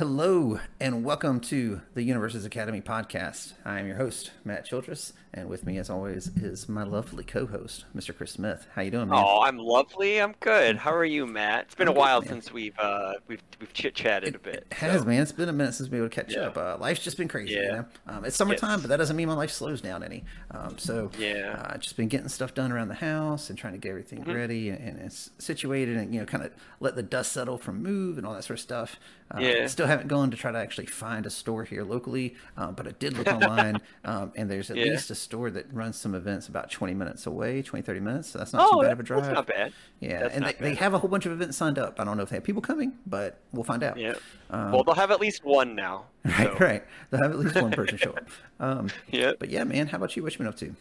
Hello, and welcome to the Universes Academy podcast. I am your host, Matt Childress, and with me, as always, is my lovely co-host, Mr. Chris Smith. How you doing, man? Oh, I'm lovely. I'm good. How are you, Matt? It's been I'm a while man. since we've uh, we've we've chit chatted a bit. It has, so- man. It's been a minute since we would catch Yeah. up. Uh, life's just been crazy, you Yeah. know. Um, it's summertime, Yes. but that doesn't mean my life slows down any. Um, so Yeah. uh, just been getting stuff done around the house and trying to get everything Mm-hmm. ready and, and it's situated and you know kind of let the dust settle from move and all that sort of stuff. Uh, Yeah. Still haven't gone to try to actually find a store here locally, uh, but I did look online, um, and there's at Yeah. least a store that runs some events about 20 minutes away, 20 30 minutes. So that's not Oh, too bad of a drive. that's not bad. Yeah, That's and they, not they have a whole bunch of events signed up. I don't know if they have people coming, but we'll find out. Yeah. Um, well, they'll have at least one now. Right, so- right. They'll have at least one person show up. Um, Yeah. but yeah, man, how about you? What you been up to?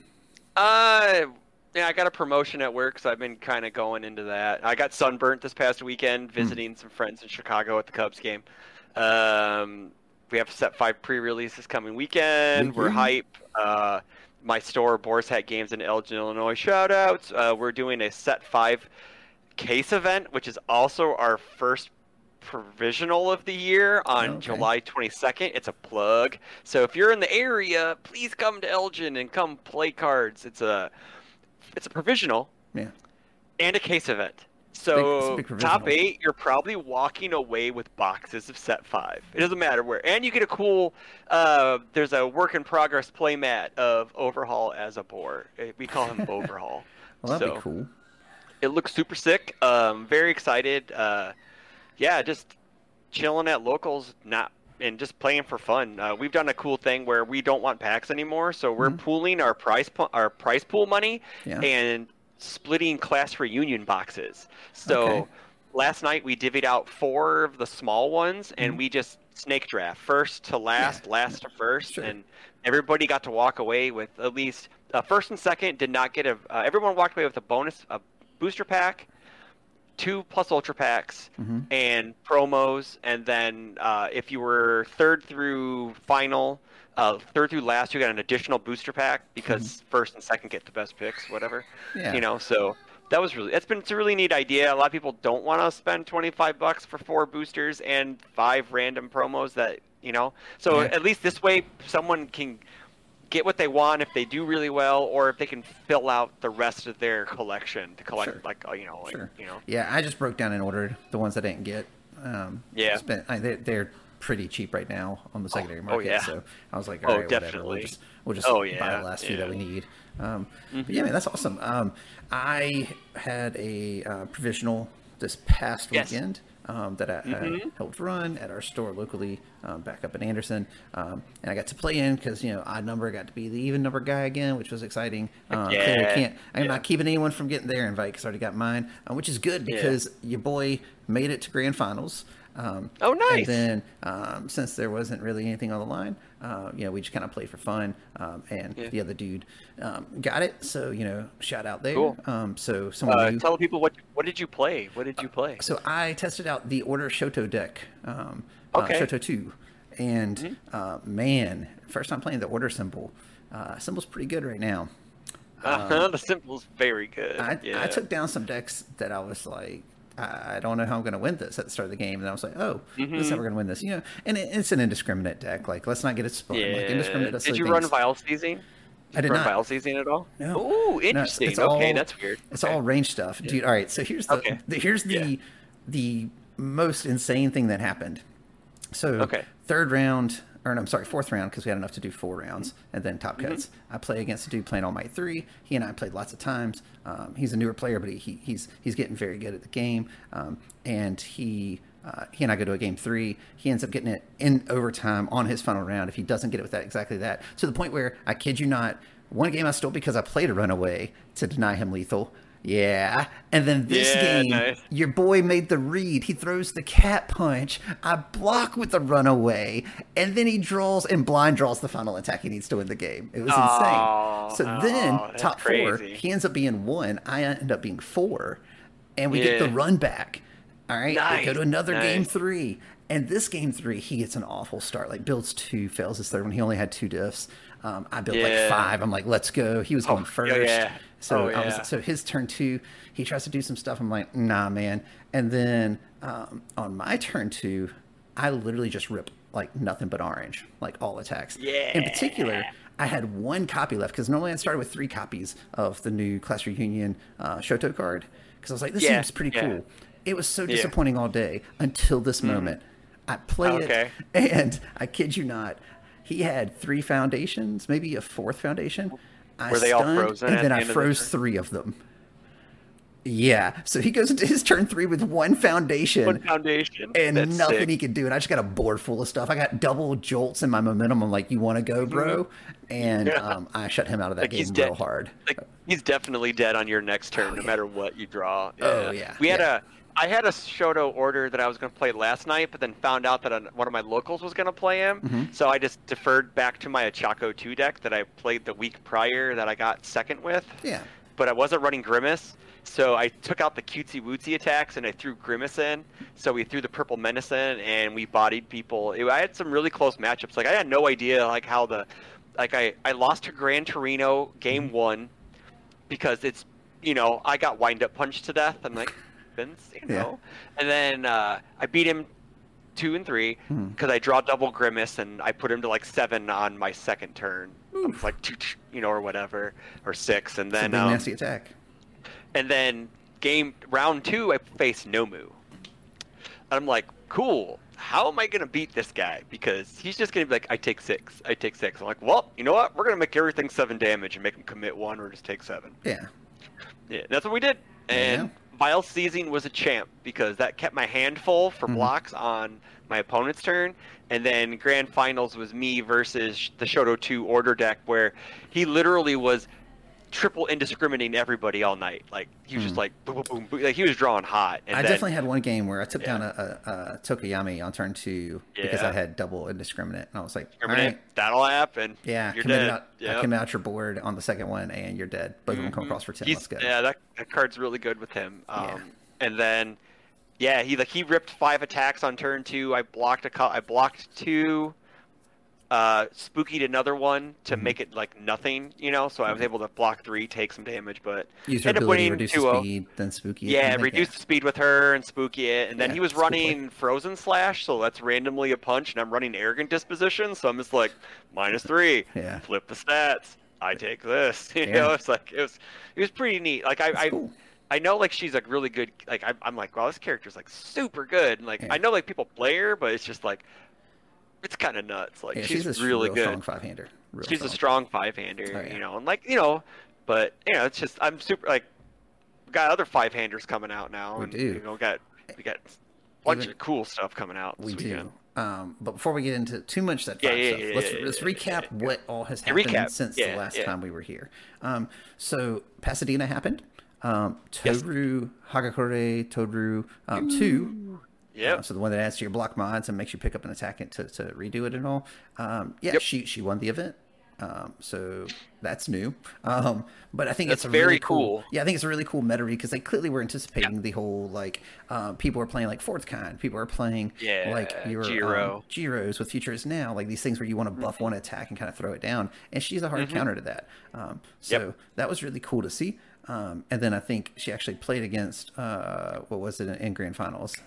Uh, yeah, I got a promotion at work, so I've been kind of going into that. I got sunburnt this past Hmm. weekend, visiting some friends in Chicago at the Cubs game. Um, we have set five pre-release this coming weekend. We're hype. Uh, my store, Boar's Hat Games in Elgin, Illinois. Shout outs. Uh, we're doing a set five case event, which is also our first provisional of the year on Okay. July 22nd. It's a plug. So if you're in the area, please come to Elgin and come play cards. It's a it's a provisional Yeah. and a case event. So big top eight, you're probably walking away with boxes of set five. It doesn't matter where, and you get a cool. Uh, there's a work in progress playmat of Overhaul as a board. Uh, We call him Overhaul. Well, that'd So, be cool. It looks super sick. Um, very excited. Uh, yeah, just chilling at locals, not and just playing for fun. Uh, we've done a cool thing where we don't want packs anymore, so we're Mhm. pooling our price pu- our price pool money Yeah. and splitting class reunion boxes. So Okay. last night we divvied out four of the small ones and Mhm. we just snake draft first to last, last to first, Sure. and everybody got to walk away with at least uh, first and second did not get a. Uh, everyone walked away with a bonus, a booster pack, two plus ultra packs, hmm and promos, and then uh, if you were third through final, uh, third through last, you got an additional booster pack because first and second get the best picks, whatever. Mm-hmm. Yeah. You know, so that was really it's been it's a really neat idea. A lot of people don't want to spend twenty five bucks for four boosters and five random promos that you know. So Yeah. at least this way, someone can get what they want if they do really well, or if they can fill out the rest of their collection to collect Sure. like uh, you know, like, Sure. you know. Yeah, I just broke down and ordered the ones I didn't get. Um, Yeah. Spent, I, they're, they're pretty cheap right now on the secondary oh, market. yeah. So I was like, Oh, all right, whatever. We'll definitely. just, we'll just Oh, buy the last few that we need. Um, But Mm-hmm. yeah, man, that's awesome. Um, I had a uh, provisional this past Yes. weekend um, that I, I Mhm. helped run at our store locally, um, back up in Anderson, um, and I got to play in because you know odd number got to be the even number guy again, which was exciting. Uh, clearly Yeah, can't. I'm yeah. not keeping anyone from getting their invite because I already got mine, uh, which is good Yeah. because your boy made it to grand finals. Um, Oh, And then um, since there wasn't really anything on the line, uh, you know, we just kind of played for fun, um, and Yeah. the other dude um, got it. So you know, shout out there. Cool. Um, so someone Uh, tell people what what did you play? What did you play? so I tested out the Order Shoto deck, um, uh, Okay. Mm-hmm. Shoto two, and uh, man, first time playing the Order symbol. Uh, symbol's pretty good right now. Uh-huh, the symbol's very good. I, yeah. I took down some decks that I was like, I don't know how I'm going to win this at the start of the game, and I was like, oh, this is how mm-hmm. we're going to win this. You know, and it, it's an indiscriminate deck. Like, let's not get it spun. yeah. Like, indiscriminate did you run things. Vile Seizing? I did run not. Vile Seizing at all? No. Ooh, No, it's- interesting. it's okay, all- that's weird. It's Okay. all range stuff, dude. All right, so here's the, Okay. the here's the Yeah. the most insane thing that happened. So Okay. third round, or no, I'm sorry, fourth round because we had enough to do four rounds, Mm-hmm. and then top cuts. I play against a dude playing All Might three. He and I played lots of times. Um, he's a newer player, but he, he he's he's getting very good at the game. Um, and he. Uh, he and I go to a game three. He ends up getting it in overtime on his final round if he doesn't get it with that exactly that. To the point where I kid you not, one game I stole because I played a runaway to deny him lethal. Yeah. And then this Yeah, game, nice. your boy made the read. He throws the cat punch. I block with the runaway. And then he draws and blind draws the final attack he needs to win the game. It was Oh, insane. So then, oh, that's top four, he ends up being one. I end up being four. And we get the run back. All right. We go to another game three. And this game three, he gets an awful start. Like builds two, fails his third one. He only had two diffs. Um, I built like five. I'm like, let's go. He was going Oh, first. yeah, yeah. So Oh, I was so his turn two, he tries to do some stuff. I'm like, nah, man. And then um, on my turn two, I literally just rip like nothing but orange, like all attacks. Yeah. In particular, I had one copy left because normally I started with three copies of the new Class Reunion uh, Shoto card because I was like, this Yeah, seems pretty yeah. cool. It was so Yeah. disappointing all day until this moment. I play Okay. it, and I kid you not, he had three foundations, maybe a fourth foundation. I Were they all frozen And then the I of the froze three of them. Yeah, so he goes into his turn three with one foundation One foundation. and That's nothing sick. he could do. And I just got a board full of stuff. I got double jolts in my momentum. I'm like, you want to go, bro? And Yeah. um, I shut him out of that Like, game real hard. Like he's definitely dead on your next turn, Oh, no yeah. matter what you draw. Oh, yeah, We had yeah. a. I had a Shoto order that I was going to play last night, but then found out that one of my locals was going to play him. Mhm. So I just deferred back to my Ochako 2 deck that I played the week prior that I got second with. Yeah. But I wasn't running Grimace, so I took out the cutesy wootsy attacks and I threw Grimace in. So we threw the Purple Menace in and we bodied people. It- I had some really close matchups. Like I had no idea like how the, like I I lost to Gran Torino game one, because it's you know I got wind up punched to death. I'm like, Vince, you Yeah. know, and then uh, I beat him two and three Hmm. because I draw double grimace and I put him to like seven on my second turn. Like you know, or whatever, or six, and then um, nasty attack. and then game round two I face Nomu. And I'm like, cool. How am I gonna beat this guy? Because he's just gonna be like, I take six, I take six. I'm like, well, you know what? We're gonna make everything seven damage and make him commit one or just take seven. Yeah. Yeah, that's what we did. And Yeah. Vile Seizing was a champ because that kept my hand full for Mhm. blocks on my opponent's turn. And then Grand Finals was me versus the Shoto 2 order deck where he literally was triple indiscriminating everybody all night. Like he was just Mhm. like boom, boom, boom, boom. Like he was drawing hot. And I then, definitely had one game where I took Yeah. down a, a, a Tokoyami on turn two because I had double indiscriminate. And I was like, all right, That'll happen. yeah, you're dead. out, I Yep. committed out your board on the second one and you're dead. Both of them come Mhm. across for 10. He's- Let's go. Yeah, that, that card's really good with him. Um, Yeah. And then, yeah, he like he ripped five attacks on turn two. I blocked a I blocked two. Uh, spookied another one to Mhm. make it like nothing, you know. So I was able to block three, take some damage, but ended up winning reduce 2-0. the speed, then spooky. yeah, then- reduce the speed with her and spooky it, and then Yeah, he was running frozen slash, so that's randomly a punch, and I'm running arrogant disposition, so I'm just like minus three, Yeah. flip the stats. I take this, you Yeah. know. It's like it was, it was pretty neat. Like I, It's I, cool. I know like she's like really good. Like I'm, I'm like, wow, this character's like super good. And like Yeah. I know like people play her, but it's just like, it's kind of nuts. Like Yeah, she's, she's a really real good. strong five hander. she's a strong five hander, Oh, yeah. you know, and like you know, but you know, it's just I'm super like, got other five handers coming out now, We and do. you know, got we got a bunch Even- of cool stuff coming out. We weekend. do. Um, but before we get into too much that Yeah, five yeah, stuff, yeah, let's let's recap what all has happened recap. since the last time we were here. Um, so Pasadena happened. Um, Toru Hagakure Toru um, two. Uh, so the one that adds to your block mods and makes you pick up an attack to, to redo it and all. Um, yeah, Yep. she she won the event. Um, so that's new. Um, but I think That's it's a very really cool. cool. Yeah, I think it's a really cool meta read because they clearly were anticipating the whole like uh, people are playing like fourth kind, people are playing Yeah, like your Jiro. um, Jiros with Futures now, like these things where you want to buff one attack and kind of throw it down, and she's a hard counter to that. Um, so Yep. that was really cool to see. Um, and then I think she actually played against uh, what was it in grand finals?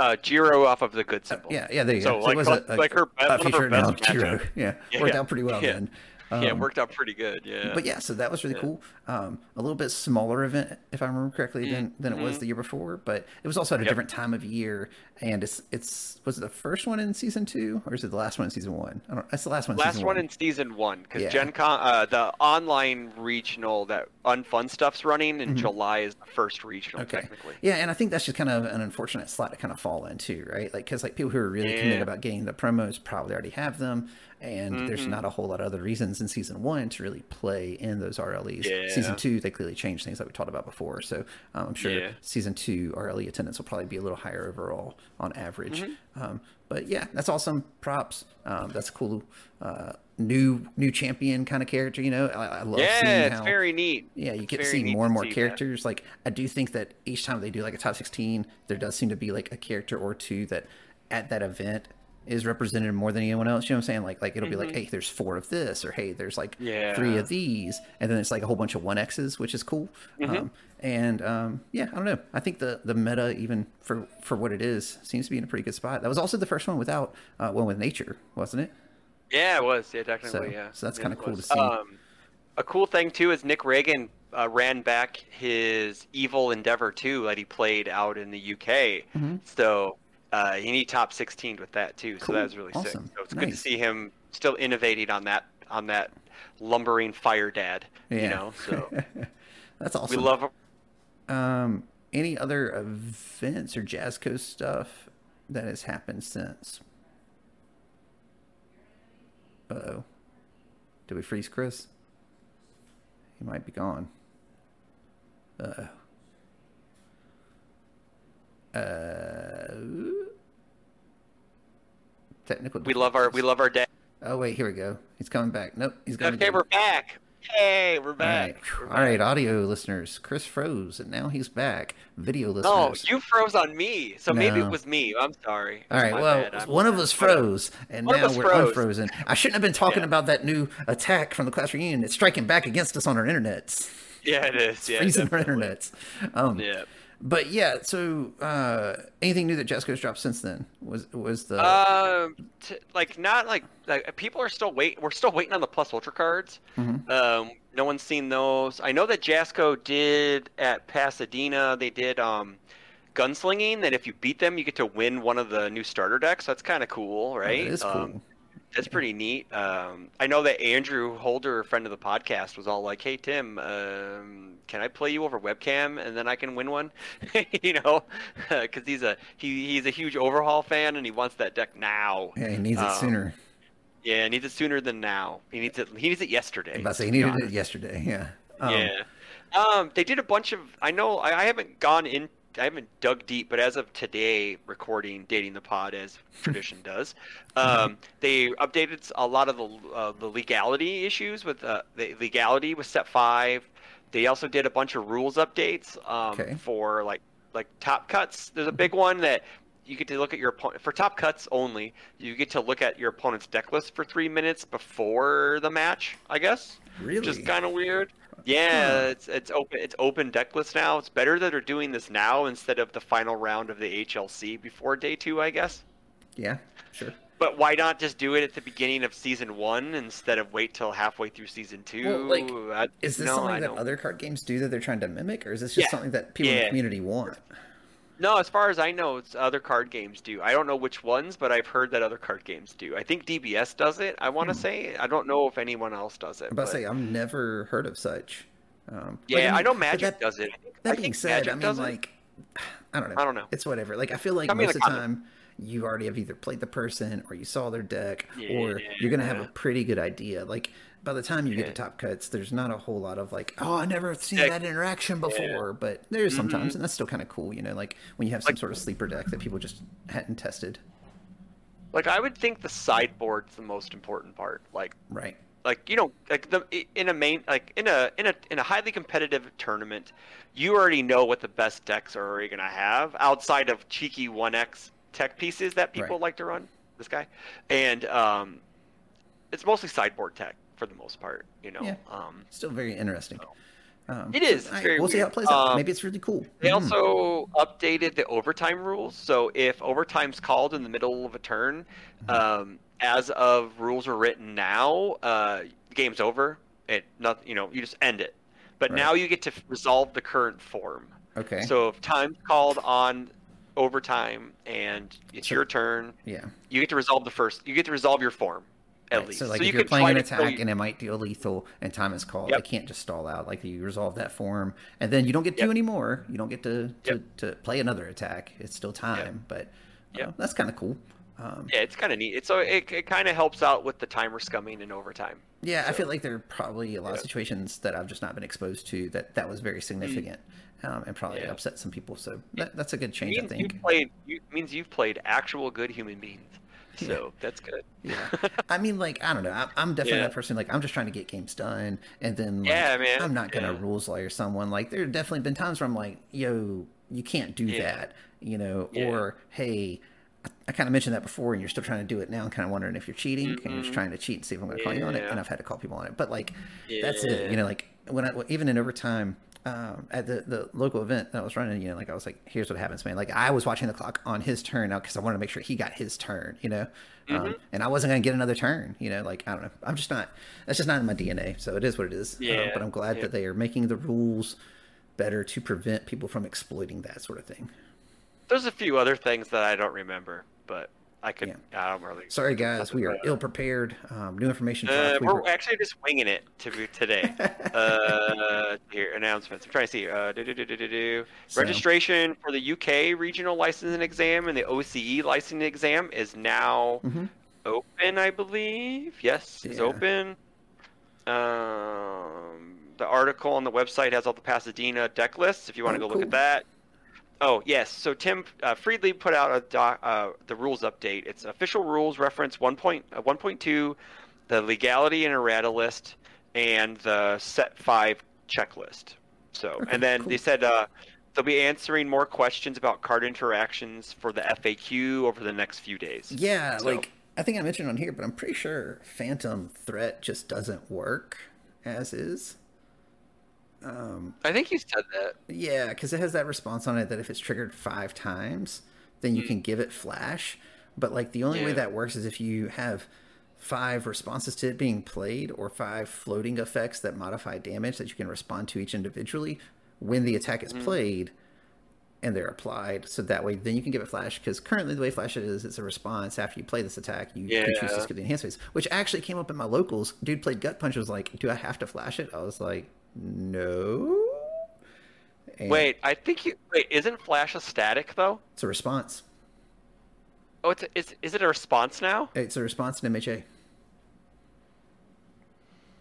Uh, Jiro off of the good symbol. Yeah, yeah, there you So, go. like, it was like- like her best- a one of her best Jiro. Yeah, Yeah, worked out pretty well yeah. then. Yeah, it Um, worked out pretty good. Yeah. but yeah, so that was really cool. Um, a little bit smaller event, if I remember correctly, than, than it was the year before. But it was also at a Mm-hmm. Yep. different time of year, and it's it's was it the first one in season two or is it the last one in season one? I don't. It's the last one. Last season one in season one because Yeah. Gen Con, uh, the online regional that unfun stuff's running in July is the first regional Mm-hmm. Okay. technically. Yeah, and I think that's just kind of an unfortunate slot to kind of fall into, right? Like, because like people who are really committed about getting the promos probably already have them, and there's Mm-hmm. not a whole lot of other reasons in season one to really play in those RLEs. Season two, they clearly changed things that we talked about before, so um, I'm sure Yeah. season two RLE attendance will probably be a little higher overall on average. Mm-hmm. Um, but yeah, that's awesome. Props. Um, that's a cool. Uh, new new champion kind of character. You know, I, I love Yeah, seeing it's how very neat. yeah, you It's get to see more and more see that. characters. Like I do think that each time they do like a top sixteen, there does seem to be like a character or two that at that event is represented more than anyone else. You know what I'm saying? Like like it'll be like, hey, there's four of this, or hey, there's like three Mm-hmm. Of these, and then it's like a whole bunch of one X's, which is cool. Mm-hmm. Um, and um, yeah, I don't know. I think the the meta, even for for what it is, seems to be in a pretty good spot. That was also the first one without uh, one with nature, wasn't it? Yeah, it was. Yeah, technically, So- yeah. so that's Yeah, kinda cool was. to see. Um, a cool thing too is Nick Reagan uh, ran back his Evil Endeavor 2 that he played out in the UK. Mm-hmm. So uh, he need top 16 with that too. So Cool. that was really sick. So it's good to see him still innovating on that on that lumbering fire dad. Yeah. You know, so That's awesome. we awesome. love. Um, any other events or Jasco stuff that has happened since? Uh oh. Did we freeze Chris? He might be gone. Uh oh. Uh. Technical. We love our we love our dad. Oh wait, here we go. He's coming back. Nope, he's going. Okay, we're back. Hey, we're All right. back. We're All right, audio listeners. Chris froze, and now he's back. Video No, listeners. you froze on me, so maybe it was me. I'm sorry. All right, my well, bad. I'm- one of us froze, and One now we're froze. unfrozen. I shouldn't have been talking Yeah. about that new attack from the class reunion. It's striking back against us on our internets, Yeah, it is. Yeah, freezing our internets. Um, Yeah. But yeah, so uh, anything new that Jasco's dropped since then was was the Um, t- like not like like people are still wait. We're still waiting on the plus ultra cards. Mhm. Um, no one's seen those. I know that Jasco did at Pasadena. They did um, gunslinging. That if you beat them, you get to win one of the new starter decks. That's kind of cool, right? That is cool. Um, that's pretty neat. Um, I know that Andrew Holder, a friend of the podcast, was all like, "Hey Tim, um, can I play you over webcam and then I can win one?" you know, because he's a he, he's a huge overhaul fan and he wants that deck now. yeah, he needs it um, sooner. Yeah, he needs it sooner than now. He needs it. He needs it yesterday. I'm about to say he needed it yesterday. Yeah. Um, yeah. Um, they did a bunch of. I know. I, I haven't gone in. I haven't dug deep, but as of today, recording, dating the pod as tradition does, um, they updated a lot of the uh, the legality issues with uh, the legality with Step Five. They also did a bunch of rules updates um, Okay. for like like top cuts. There's a big one that you get to look at your opponent for top cuts only. You get to look at your opponent's deck list for three minutes before the match. I guess Really? which is kind of weird. Yeah, it's it's open it's open deck list now. It's better that they're doing this now instead of the final round of the HLC before day two, I guess. Yeah. Sure. But why not just do it at the beginning of season one instead of wait till halfway through season two? Well, like, I- Is this no, I something that don't- other card games do that they're trying to mimic, or is this just Yeah. something that people in the community want? No, as far as I know, it's other card games do. I don't know which ones, but I've heard that other card games do. I think DBS does it. I want to say. I don't know if anyone else does it. I'm about to say I've never heard of such. Um, yeah, I, mean, know Magic that- does it. I think- I That being said, Magic I mean, does it. like, I don't know. I don't know. It's whatever. Like, I feel like Tell most of the time, you already have either played the person or you saw their deck, or you're gonna have a pretty good idea. Like, by the time you get to top cuts, there's not a whole lot of like, oh, I never seen Yeah. that interaction before. But there's sometimes, Mhm. and that's still kind of cool. You know, like when you have some Like- sort of sleeper deck that people just hadn't tested. Like I would think the sideboard's the most important part. Like Right. like you know like the in a main like in a in a in a highly competitive tournament, you already know what the best decks are already gonna have outside of cheeky one X tech pieces that people Right. like to run. This guy, and um, it's mostly sideboard tech for the most part. You know. Yeah. Um, Still very interesting. Um, It is. It's all right, very we'll see how it weird. plays out. Um, Maybe it's really cool. They Mhm. also updated the overtime rules. So if overtime's called in the middle of a turn, Mm-hmm. um, as of rules are written now, uh, the game's over. It not you know you just end it. But Right. now you get to resolve the current form. okay. So if time's called on overtime and it's So- your turn, yeah. you get to resolve the first. You get to resolve your form at Right, least. So like you if you're playing an attack you- and it might deal lethal and time is called, Yep. they can't just stall out. Like you resolve that form and then you don't get to Yep. anymore. You don't get to, to, Yep. to play another attack. It's still time, but uh, that's kind of cool. Um, Yeah, it's kind of neat. It's so it, it kind of helps out with the timer scumming in overtime. yeah, I feel like there are probably a lot of situations that I've just not been exposed to that that was very significant um, and probably Mm. Yeah. upset some people. So that, that's a good change, I think. you've played you, means you've played actual good human beings. So that's good. Yeah. I mean, like, I don't know. I'm, I'm definitely Yeah. that person. Like, I'm just trying to get games done, and then, like, Yeah, man. I'm not gonna Yeah. rules lawyer someone. Like, there have definitely been times where I'm like, yo, you can't do Yeah. that, you know, or hey, I kind of mentioned that before, and you're still trying to do it now, and kind of wondering if you're cheating, and you're just Mhm. trying to cheat and see if I'm going to call you on it. And I've had to call people on it, but like that's it. You know, like when I even in overtime um, at the the local event that I was running, you know, like I was like, here's what happens, man. Like I was watching the clock on his turn out because I wanted to make sure he got his turn, you know, Mm-hmm. um, and I wasn't going to get another turn, you know. Like I don't know, I'm just not. That's just not in my DNA. So it is what it is. Um, Yeah. but I'm glad Yeah. that they are making the rules better to prevent people from exploiting that sort of thing. There's a few other things that I don't remember, but I could. I don't really. Sorry, guys, we are ill prepared. Um, new information. Uh. We we're were- actually just winging it to be today. uh, here announcements. I'm trying to see. Uh, do, do, do. So- Registration for the UK regional licensing exam and the OCE licensing exam is now Mhm. open. I believe. Yes, is Yeah. open. Um, the article on the website has all the Pasadena deck lists. If you want to Oh, go look at that. Oh yes, so Tim uh, Friedley put out a doc, uh, the rules update. It's official rules reference 1. Point, uh, 1.2, the legality and errata list, and the set five checklist. So, Okay, and then cool. they said uh, they'll be answering more questions about card interactions for the FAQ over the next few days. Yeah, So- like I think I mentioned on here, but I'm pretty sure Phantom Threat just doesn't work as is. Um, I think you said that. yeah, because it has that response on it that if it's triggered five times, then you can give it flash. But like the only way Hmm. That works is if you have five responses to it being played or five floating effects that modify damage that you can respond to each individually when the attack is played and they're applied. So that way, then you can give it flash. Because currently, the way flash is, it's a response after you play this attack. You can choose to Yeah. skip the enhanced phase, which actually came up in my locals. Dude played gut punch. Was like, do I have to flash it? I was like, no. And Wait, I think you. Wait, isn't Flash a static though? it's a response. Oh, it's a, is is it a response now? It's a response in MHA.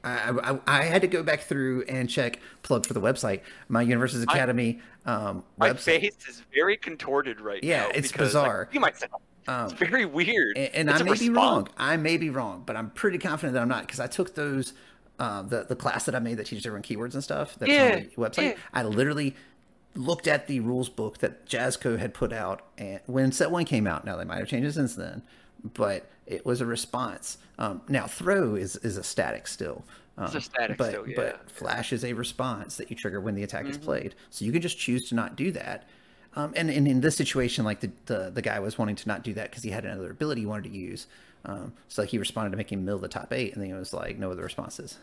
I, I, I had to go back through and check plug for the website. My Universes I- Academy um, My website. face is very contorted right Yeah, now. it's because, like, bizarre. you might say Um, it's very weird. and, and I may be wrong. I may be wrong, but I'm pretty confident that I'm not because I took those uh, the the class that I made that teaches everyone keywords and stuff. That's Yeah, on the website. yeah. I literally looked at the rules book that Jasco had put out and when set one came out. Now they might have changed it since then, but it was a response. Um, now throw is is a static still. Um, It's a static but, still, yeah. But flash is a response that you trigger when the attack Mm-hmm. is played. So you can just choose to not do that. Um, and, and in this situation, like the, the, the guy was wanting to not do that because he had another ability he wanted to use. Um, so like he responded to making middle of the top eight, and then it was like no other responses.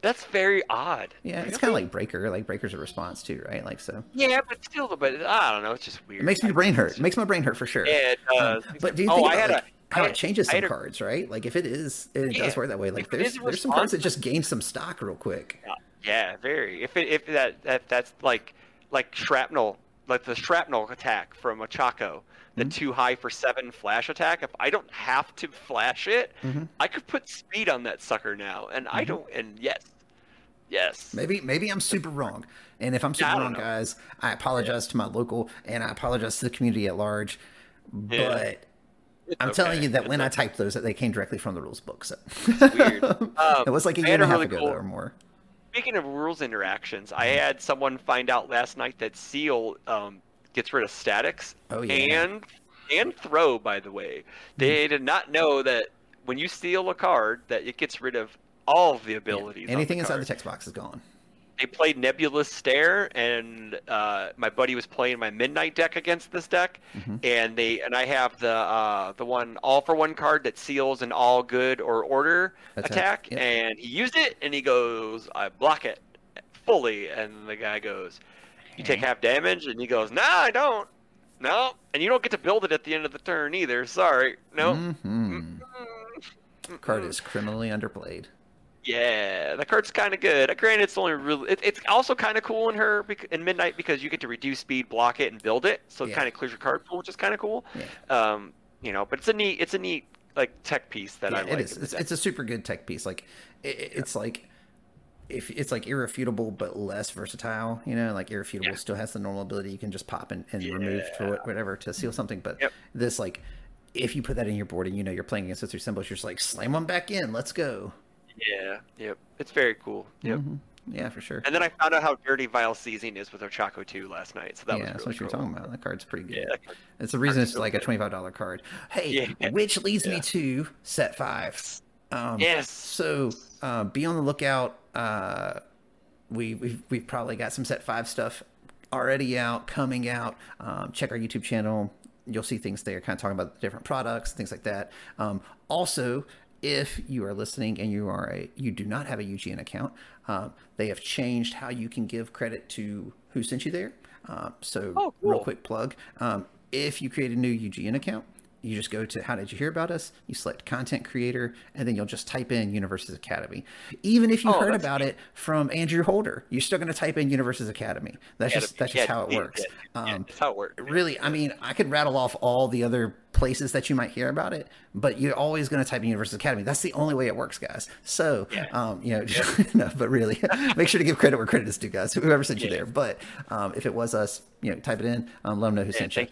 That's very odd. Yeah, it's kind of like breaker. Like breaker's a response too, right? Like so, Yeah, but still, but I don't know. It's just weird. it makes my brain hurt. It makes my brain hurt for sure. Yeah, it Um, but do you oh, think I about had like, a, how I it changes some a- cards, right? Like if it is, it Yeah. does work that way. Like there's there's some cards that just gain some stock real quick. Yeah, very. If it, if that, that that's like like shrapnel, like the shrapnel attack from a Chaco, the Mhm. too high for seven flash attack. If I don't have to flash it, Mhm. I could put speed on that sucker now, and I Mhm. don't. And yes, yes. Maybe maybe I'm super wrong, and if I'm super I wrong, know. guys, I apologize to my local and I apologize to the community at large. But It's I'm telling you that It's when I okay. typed those, that they came directly from the rules book. So weird. Um, it was like a year and a a half really ago cool- or more. Speaking of rules interactions, I Mm-hmm. had someone find out last night that Seal um, gets rid of statics Oh yeah. Mm-hmm. and and throw. By the way, they did not know that when you steal a card, that it gets rid of all of the abilities. on Anything the inside the text box is gone. They played Nebulous Stare, and uh, my buddy was playing my Midnight deck against this deck, Mhm. and they and I have the uh, the one all for one card that seals an all good or order Attack, attack, and he used it, and he goes, I block it fully, and the guy goes, you take half damage, and he goes, Nah, I don't. No, and you don't get to build it at the end of the turn either. Sorry, no. Mhm. Card is criminally underplayed. Yeah, the card's kind of good. Granted, it's only really. It, it's also kind of cool in her in midnight because you get to reduce speed, block it, and build it. So it Yeah. kind of clears your card pool, which is kind of cool. Yeah. Um, you know, but it's a neat, it's a neat like tech piece that yeah, I like. it is. It's, it's a super good tech piece. Like it, it's like if it's like irrefutable but less versatile. You know, like irrefutable Yeah. still has the normal ability you can just pop and, and remove to whatever to seal something. But Yep. this like if you put that in your board and you know you're playing against those three symbols, you're just like slam them back in. Let's go. Yeah, yep. It's very cool. Yep. Mhm. Yeah, for sure. And then I found out how dirty Vile Seizing is with Ochako 2 last night. So that yeah, was that's really what you're talking about. That card's pretty good. Yeah, card- It's the reason it's so like a twenty-five dollar card. Hey, Yeah. which leads me to set five. Um, Yes. So uh, be on the lookout. Uh, we we've, we've probably got some set five stuff already out, coming out. Um, check our YouTube channel. You'll see things there, kind of talking about the different products, things like that. Um, also, if you are listening and you are a you do not have a UGN account, um, they have changed how you can give credit to who sent you there. Um, so, Oh, real quick plug: um, if you create a new UGN account, you just go to how did you hear about us you select content creator and then you'll just type in universes academy. Even if you Oh, heard about it from andrew holder you're still going to type in universes academy. That's just that's just Yeah, how it works. yeah, yeah, um, that's how it works. really i mean i could rattle off all the other places that you might hear about it but you're always going to type in universes academy. That's the only way it works guys. So um, you know no but really make sure to give credit where credit is due guys whoever sent you there. But um, if it was us you know type it in um, let them know who sent you.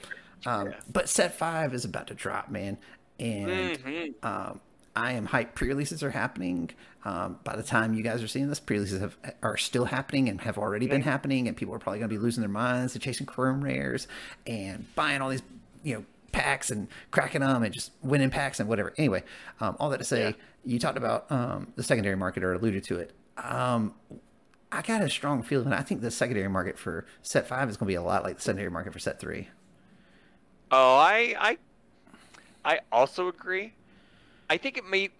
Um, Yeah. but set five is about to drop, man, and Mhm. um, I am hyped. Pre-releases are happening. Um, by the time you guys are seeing this, pre-releases have, are still happening and have already been happening, and people are probably going to be losing their minds and chasing chrome rares and buying all these, you know, packs and cracking them and just winning packs and whatever. Anyway, um, all that to say, Yeah. you talked about um, the secondary market or alluded to it. Um, I got a strong feeling. I think the secondary market for set five is going to be a lot like the secondary market for set three. Oh, I, I, I also agree. I think it may.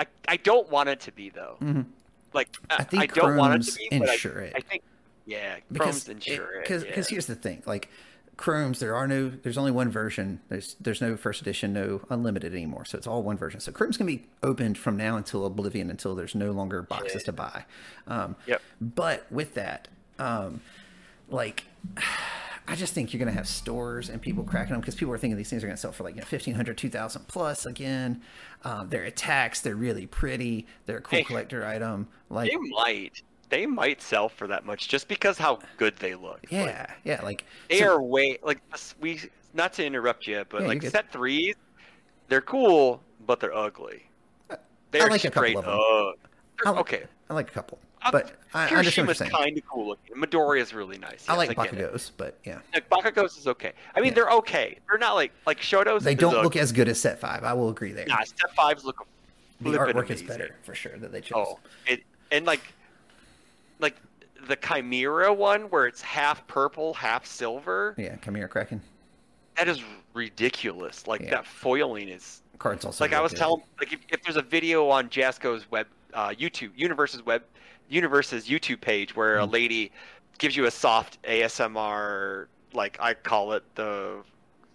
I, I don't want it to be though. Mhm. Like I, think I don't want it Chrome's to be, but I, insure it. I think yeah, because Chrome's insure it. because yeah. here's the thing like chromes there are no there's only one version there's there's no first edition no unlimited anymore so it's all one version so chromes can be opened from now until oblivion until there's no longer boxes to buy um Yep. but with that um like I just think you're going to have stores and people cracking them because people are thinking these things are going to sell for like you know 1500 2000 plus again um, they're attacks they're really pretty they're a cool Hey. collector item like they might they might sell for that much just because how good they look. Like, yeah yeah like they so- are way like we. Not to interrupt you, but Yeah, like set threes, they're cool, but they're ugly. They're like a couple straight of 'em. ugh. I like- okay, I like a couple, but I, I understand what you're saying. kind of cool looking. Midori is really nice. I yes, like get it. Bakugos, but yeah, Like Bakugos is okay. I mean, Yeah. they're okay. They're not like like Shoto's. they don't look as good as Set Five. I will agree there. Nah, step fives look. the artwork is better for sure that they chose. Oh, it and like, like the Chimera one where it's half purple, half silver. Yeah, Chimera Kraken That is ridiculous. Like Yeah. that foiling is cards also. like I was telling. Like if, if there's a video on Jasco's web, uh, YouTube, Universe's web, Universe's YouTube page where a Mhm. lady gives you a soft ASMR, like I call it the.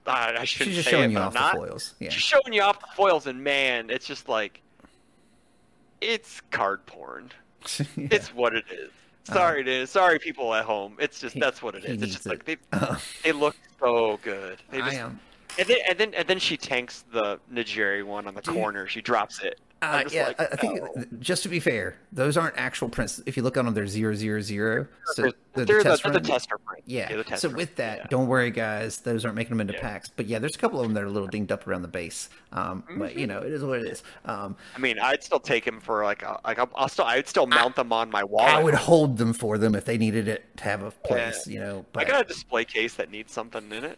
I I shouldn't She's just say showing it, you off I'm not. the foils. Yeah, She's showing you off the foils, and man, it's just like, it's card porn. Yeah. It's what it is. Uh, Sorry, it is. Sorry, people at home. It's just he- that's what it is. It's just like they. Uh, they look so good. They I am. and then and then and then she tanks the Nigeri one on the Dude. corner. She drops it. Uh, just yeah, like, I I think no. just to be fair, those aren't actual prints. If you look on them, they're zero zero zero. So They're, the, they're the, test they're the tester print. Yeah. They're the test so print. with that, Yeah. don't worry, guys. Those aren't making them into Yeah. packs. But yeah, there's a couple of them that are a little dinged up around the base. Um, but Mm-hmm. you know, it is what it is. Um, I mean, I'd still take him for like a, like I'll, I'll still I'd still mount them on my wall. I would hold them for them if they needed it to have a place. You know, I got a display case that needs something in it.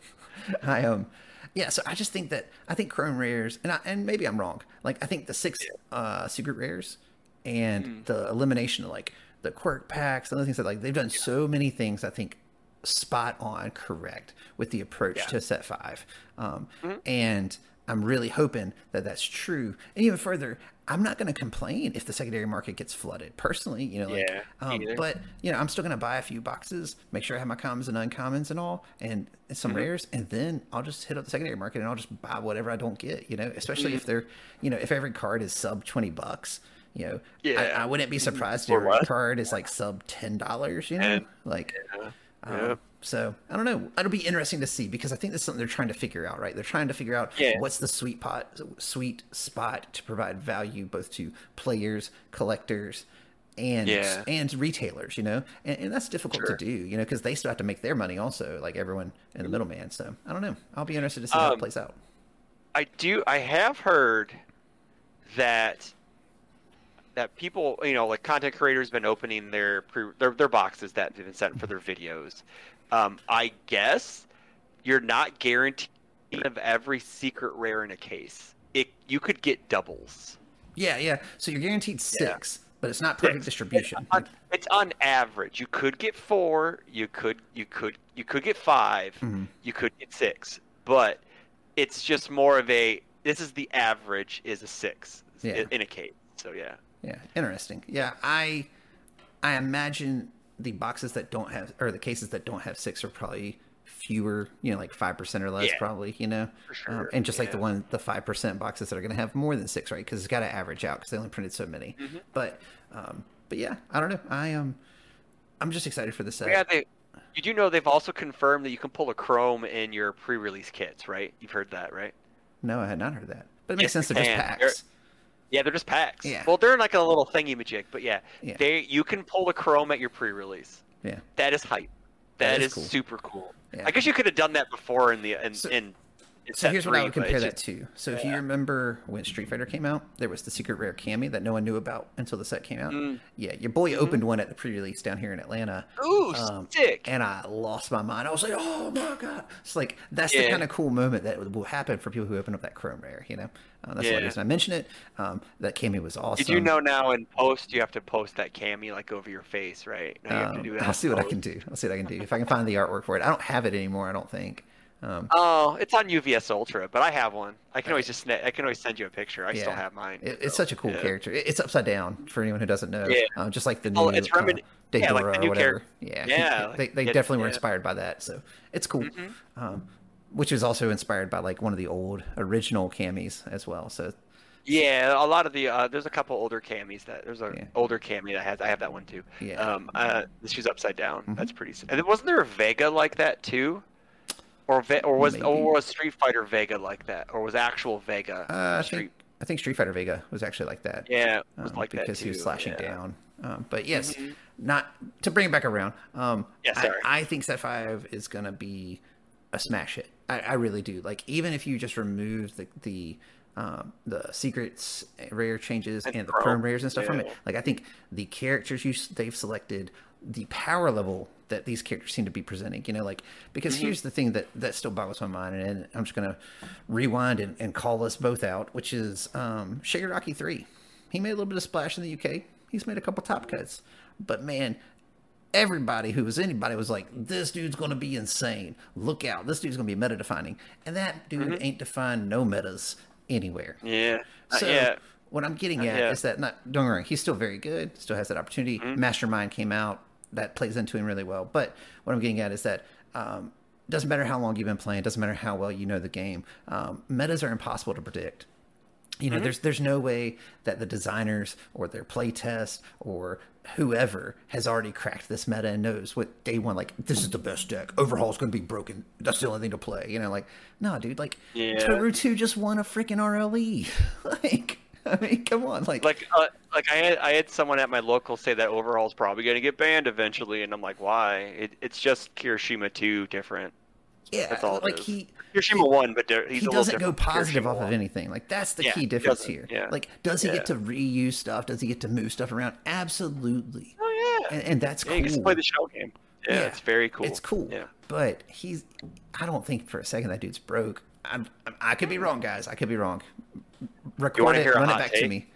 I um yeah, so I just think that I think Chrome rares and I, and maybe I'm wrong. Like I think the six uh secret rares and Mm. the elimination of like the quirk packs and other things that like they've done so many things I think spot on correct with the approach Yeah. to set 5. Um Mhm. and I'm really hoping that that's true. And even further, I'm not going to complain if the secondary market gets flooded. Personally, you know, like, Yeah, um, but you know, I'm still going to buy a few boxes, make sure I have my commons and uncommons and all, and some Mm-hmm. rares, and then I'll just hit up the secondary market and I'll just buy whatever I don't get. You know, especially Mm-hmm. if they're, you know, if every card is sub twenty bucks. You know, Yeah. Mm-hmm. I, I wouldn't be surprised if every card is like sub ten dollars. You know, And- like. Yeah. Um, Yeah. So I don't know. It'll be interesting to see because I think that's something they're trying to figure out, right? They're trying to figure out Yeah. what's the sweet pot, sweet spot to provide value both to players, collectors, and Yeah. and retailers. You know, and, and that's difficult Sure. to do. You know, because they still have to make their money also, like everyone in the middleman. So I don't know. I'll be interested to see how it Um, plays out. I do. I have heard that that people, you know, like content creators have been opening their pre, their their boxes that they've been sent for their videos. Um, I guess you're not guaranteed of every secret rare in a case. It you could get doubles. Yeah, yeah. So you're guaranteed six, but it's not perfect distribution. It's on, it's on average. You could get four. You could you could you could get 5 Mhm. You could get six. But it's just more of a. This is the average. Is a six Yeah. in a case. So yeah. Yeah, interesting. Yeah, I I imagine the boxes that don't have or the cases that don't have six are probably fewer, you know, like five percent or less, Yeah. probably, you know, For sure, um, and just like the one, the five percent boxes that are going to have more than six, right? Because it's got to average out because they only printed so many. Mm-hmm. But, um, but yeah, I don't know. I am, um, I'm just excited for the set. Yeah, they. Did you know they've also confirmed that you can pull a Chrome in your pre-release kits, right? You've heard that, right? No, I had not heard that, but it makes Yes, sense. They're just packs. Yeah, they're just packs. Yeah. Well, they're like a little thingy majig, but yeah, Yeah. they you can pull the Chrome at your pre-release. Yeah, That is hype. That that is is, cool. super cool. Yeah. I guess you could have done that before in the in So- in, in So here's three, what I would compare that just- to. So if you remember when Street Fighter came out, there was the secret rare Cammy that no one knew about until the set came out. Mm. Yeah, your boy opened one at the pre-release down here in Atlanta, Ooh, um, sick. and I lost my mind. I was like, "Oh my god!" It's like that's the kind of cool moment that will happen for people who open up that Chrome rare. You know, uh, that's the Yeah. reason I mention it. Um, that Cammy was awesome. Did you know now in post you have to post that Cammy like over your face, right? Now you have to Um, do that. I'll see what I can do. I'll see what I can do. If I can find the artwork for it, I don't have it anymore. I don't think. Um, Oh, it's on UVS Ultra, but I have one. I can always just I can always send you a picture. I still have mine. It, it's so, such a cool yeah. character. It- It's upside down for anyone who doesn't know. Yeah. Uh, just like the new Oh, it's remin- uh, yeah, like the or new whatever. character. Yeah, Yeah, they, like, they it- definitely were yeah. inspired by that. So it's cool. Mhm. Um, which is also inspired by like one of the old original Cammys as well. So Yeah, a lot of the uh, there's a couple older Cammys that there's an Yeah. older Cammy that has I have that one too. Yeah. Um, uh, she's upside down. Mhm. That's pretty. And wasn't there a Vega like that too? Or Ve- or was Maybe. or was Street Fighter Vega like that? Or was actual Vega? uh, I Street? think I think Street Fighter Vega was actually like that. Yeah, it was um, like that because he was slashing yeah. down. Um, but yes, Mhm. not to bring it back around. Um, Yeah, I, sorry. I think Set Five is gonna be a smash hit. I, I really do. Like even if you just remove the the um, the secrets, rare changes, and, And the chrome rares and stuff from it, like I think the characters you they've selected, the power level that these characters seem to be presenting, you know, like because Mm-hmm. here's the thing that that still boggles my mind, and I'm just gonna rewind and, and call us both out, which is um, Shigaraki three. He made a little bit of splash in the UK. He's made a couple top cuts, but man, everybody who was anybody was like, "This dude's going to be insane. Look out! This dude's going to be meta defining." And that dude Mm-hmm. ain't defined no metas anywhere. Yeah. So yeah. what I'm getting at is that not don't worry, he's still very good, still has that opportunity. Mm-hmm. Mastermind came out, that plays into him really well. But what I'm getting at is that um, doesn't matter how long you've been playing, doesn't matter how well you know the game. Um, metas are impossible to predict. You know, there's there's no way that the designers or their playtest or whoever has already cracked this meta and knows what day one like this is the best deck. Overhaul's going to be broken. That's the only thing to play. You know, like no, dude, like Yeah. Toru two just won a freaking RLE. like, I mean, come on, like, Like, uh, like I had, I had someone at my local say that Overhaul's probably going to get banned eventually, and I'm like, why? It, it's just Kirishima 2 different. Yeah, that's all it like is. he Kirishima 1, but he's he a doesn't go positive Kirishima off of anything. Like that's the Yeah, key difference here. Yeah. Like, does he Yeah. get to reuse stuff? Does he get to move stuff around? Absolutely, Oh, yeah. and, and that's yeah, cool. he gets to play the shell game. Yeah, Yeah, it's very cool. It's cool. Yeah. But he's. I don't think for a second that dude's broke. I'm, I'm, could be wrong, guys. I could be wrong. Record wanna it. a Run it hot back to take? me.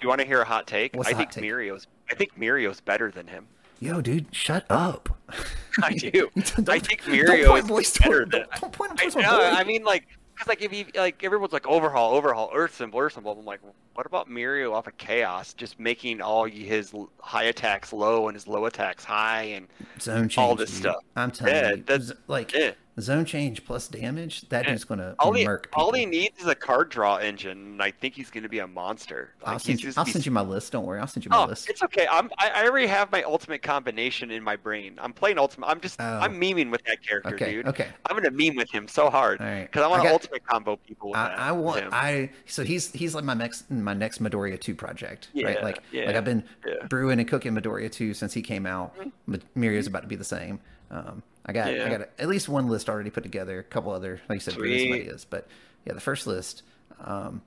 You want to hear a hot take? What's I the hot think take? Mirio's. I think Mirio's better than him. Yo, dude, shut up. I do. I think Mirio point is voice better toward- than. don't- don't point him I, no. I mean, like, because like if you like everyone's like overhaul, overhaul, Earth symbol, Earth symbol. I'm like, what about Mirio off of Chaos, just making all his high attacks low and his low attacks high, and Zone change. all this dude. stuff. I'm telling Yeah, you, that's- like yeah. Zone change plus damage. That dude's gonna all he murk. all he needs is a card draw engine, and I think he's gonna be a monster. Like, I'll send, you, I'll be send you my list. Don't worry. I'll send you my Oh, list. it's okay. I'm I, I already have my ultimate combination in my brain. I'm playing ultimate. I'm just Oh. I'm memeing with that character, Okay. dude. Okay. I'm gonna meme with him so hard All right. because I want to ultimate combo people. With I, that, I want him. I so he's he's like my next my next Midoriya two project right Yeah, like like yeah, I've been yeah. brewing and cooking Midoriya two since he came out but Mirio's about to be the same um I got I Yeah. got at least one list already put together a couple other like you said some ideas but yeah the first list um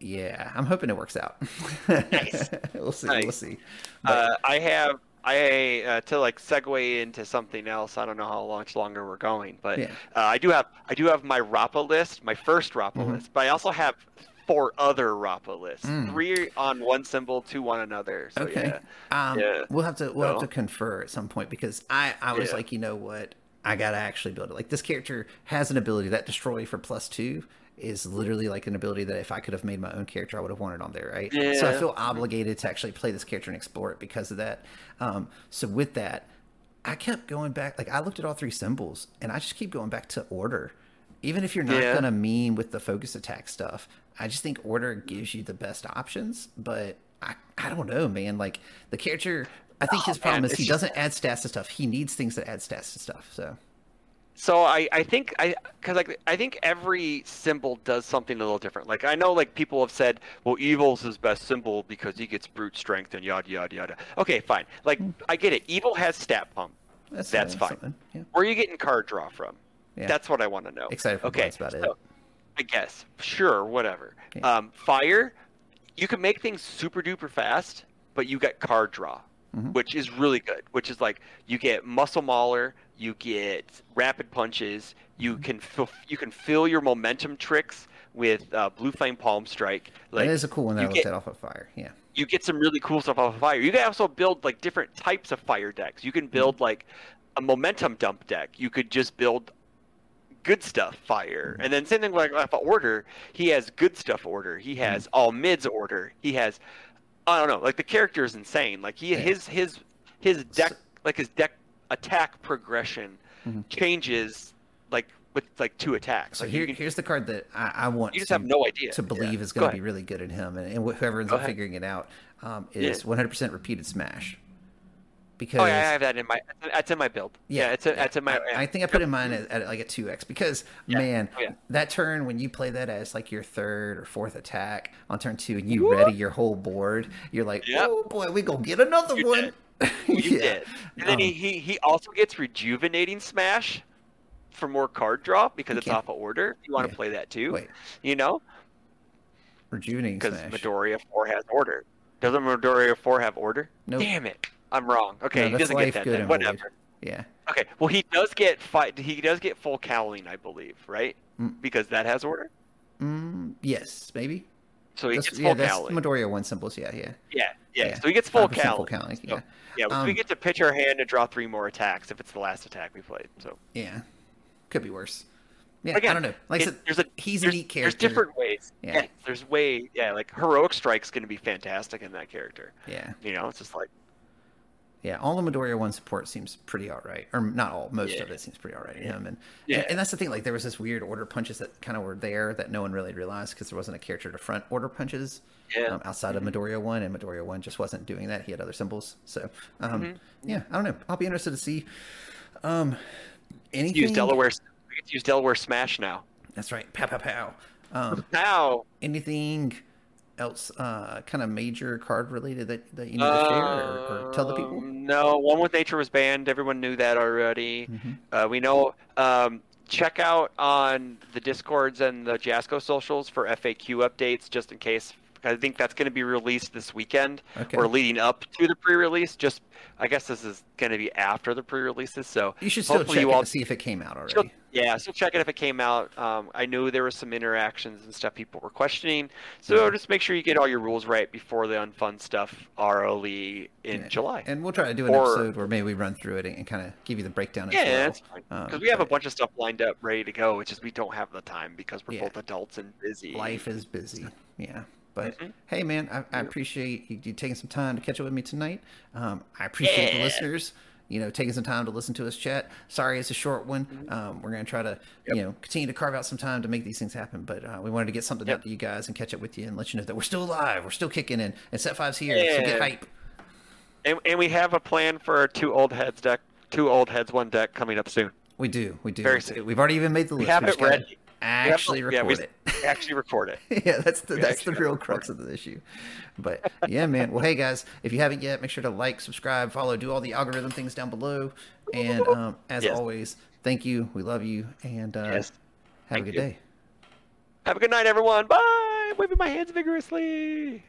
Yeah, I'm hoping it works out. Nice. we'll see. Nice. We'll see. But- Uh, I have I uh, to like segue into something else. I don't know how much longer we're going, but Yeah. uh, I do have I do have my Rappa list, my first Rappa Mhm. list, but I also have four other Rappa lists, Mm. three on one symbol, two on another. So Okay. yeah, Um, Yeah. we'll have to we'll have to confer at some point because I I was Yeah. like, you know what, I gotta actually build it. Like this character has an ability that destroy for plus two is literally like an ability that if I could have made my own character, I would have wanted on there, right? Yeah. So I feel obligated to actually play this character and explore it because of that. Um, so with that, I kept going back. Like I looked at all three symbols, and I just keep going back to order. Even if you're not Yeah. gonna meme with the focus attack stuff, I just think order gives you the best options. But I, I don't know, man. Like the character, I think his Oh, problem man, is he it's doesn't add stats to stuff. He needs things that add stats to stuff. So So I, I think I because like I think every symbol does something a little different. Like I know like people have said, well, evil's his best symbol because he gets brute strength and yada yada yada. Okay, fine. Like I get it. Evil has stat pump. that's That's uh, fine. Yeah. Where are you getting card draw from? Yeah. That's what I want to know. Excited for okay, about it. I guess sure, whatever. Yeah. Um, fire, you can make things super duper fast, but you get card draw, Mhm. which is really good. Which is like you get muscle mauler, you get rapid punches, you Mm-hmm. can fill, you can fill your momentum tricks with uh, blue flame palm strike. Like that is a cool one that I looked get- at off of fire. Yeah. you get some really cool stuff off of fire. You can also build like different types of fire decks. You can Mm-hmm. build like a momentum dump deck. You could just build good stuff fire, Mm-hmm. and then same thing like of order. He has good stuff order. He has Mm-hmm. all mids order. He has I don't know. Like the character is insane. Like he Yeah. his his his deck like his deck attack progression Mhm. changes like with like two attacks. So Like, here, can, here's the card that I, I want. you just to- have no idea to Yeah. believe is going to be really good at him, and, and whoever ends up figuring it out um, Yeah. is 100% repeated smash. Because Oh yeah, I have that in my. That's in my build. Yeah, it's a, that's in my. I, I think I put in mine at, at like a two x because Yeah. man, Oh, yeah. that turn when you play that as like your third or fourth attack on turn two, and you ready your whole board, you're like, Yep. oh boy, we gonna get another You one. You Yeah. did. And then he, Um, he he also gets rejuvenating smash for more card draw because it's off of order. If you want to Yeah. play that too. Wait, You know, rejuvenating because smash. Midoriya four has order. Doesn't Midoriya four have order? Nope. Damn it, I'm wrong. Okay, No, he doesn't get that. Then. Whatever. Yeah, Okay, well he does get fight. He does get full cowling, I believe, right? Mm. Because that has order. mm, yes, maybe. So he That's, gets yeah, full that's cowling. Midoriya one symbols. Yeah, yeah. Yeah, yeah, Yeah. So he gets full 5% cowling. full cowling, So, yeah. yeah, Um, we get to pitch our hand and draw three more attacks if it's the last attack we played. So Yeah, could be worse. Yeah, Again, I don't know. Like it- said, there's a he's a neat character. there's different ways. Yeah. Yeah. there's way. Yeah, like heroic strike's going to be fantastic in that character. Yeah, You know, it's just like yeah. All the Midoriya one support seems pretty alright, or not all. Most Yeah. of it seems pretty alright in him, and, Yeah. and that's the thing. Like there was this weird order punches that kind of were there that no one really realized because there wasn't a character to front order punches. Yeah. Mm-hmm. Um, outside of Midoriya one, and Midoriya one just wasn't doing that. He had other symbols. So, um, Mhm. yeah, I don't know. I'll be interested to see. Um, anything? use Delaware. We get to use Delaware Smash now. That's right. Pow pow pow. Um, Now, anything else uh kind of major card related that, that you need to share or, or tell the people um, No, one with nature was banned. Everyone knew that already. Mhm. Uh, we know. Um, check out on the discords and the Jasco socials for FAQ updates, just in case. I think that's going to be released this weekend okay or leading up to the pre-release. Just, I guess this is going to be after the pre-releases. So you should still hopefully check you all- see if it came out already Still, yeah, so check it if it came out. Um, I knew there was some interactions and stuff people were questioning, so Mhm. just make sure you get all your rules right before the unfun stuff early in Yeah. July. and we'll try to do an Or- episode where maybe we run through it and, kind of give you the breakdown as yeah, well. that's fine. Um, Because we have a bunch of stuff lined up, ready to go. It's just we don't have the time because we're Yeah. both adults and busy. life is busy yeah but Mhm. hey man i, I appreciate you, you taking some time to catch up with me tonight um, i appreciate the listeners you know taking some time to listen to us chat sorry it's a short one Mm-hmm. um, we're going to try to Yep. you know continue to carve out some time to make these things happen but uh, we wanted to get something Yep. out to you guys and catch up with you and let you know that we're still alive we're still kicking in and set five's here so get hype And, and we have a plan for a two old heads deck, two old heads one deck coming up soon. we do we do Very soon. we've already even made the list. We have just it ready. Actually yeah, record it Actually, record it. yeah, that's the We that's the real crux of the issue. But yeah, man. Well, hey guys, if you haven't yet, make sure to like, subscribe, follow, do all the algorithm things down below. And um, as Yes. always, thank you. We love you, and uh, Yes. have a good you. day. Have a good night, everyone. Bye. waving my hands vigorously.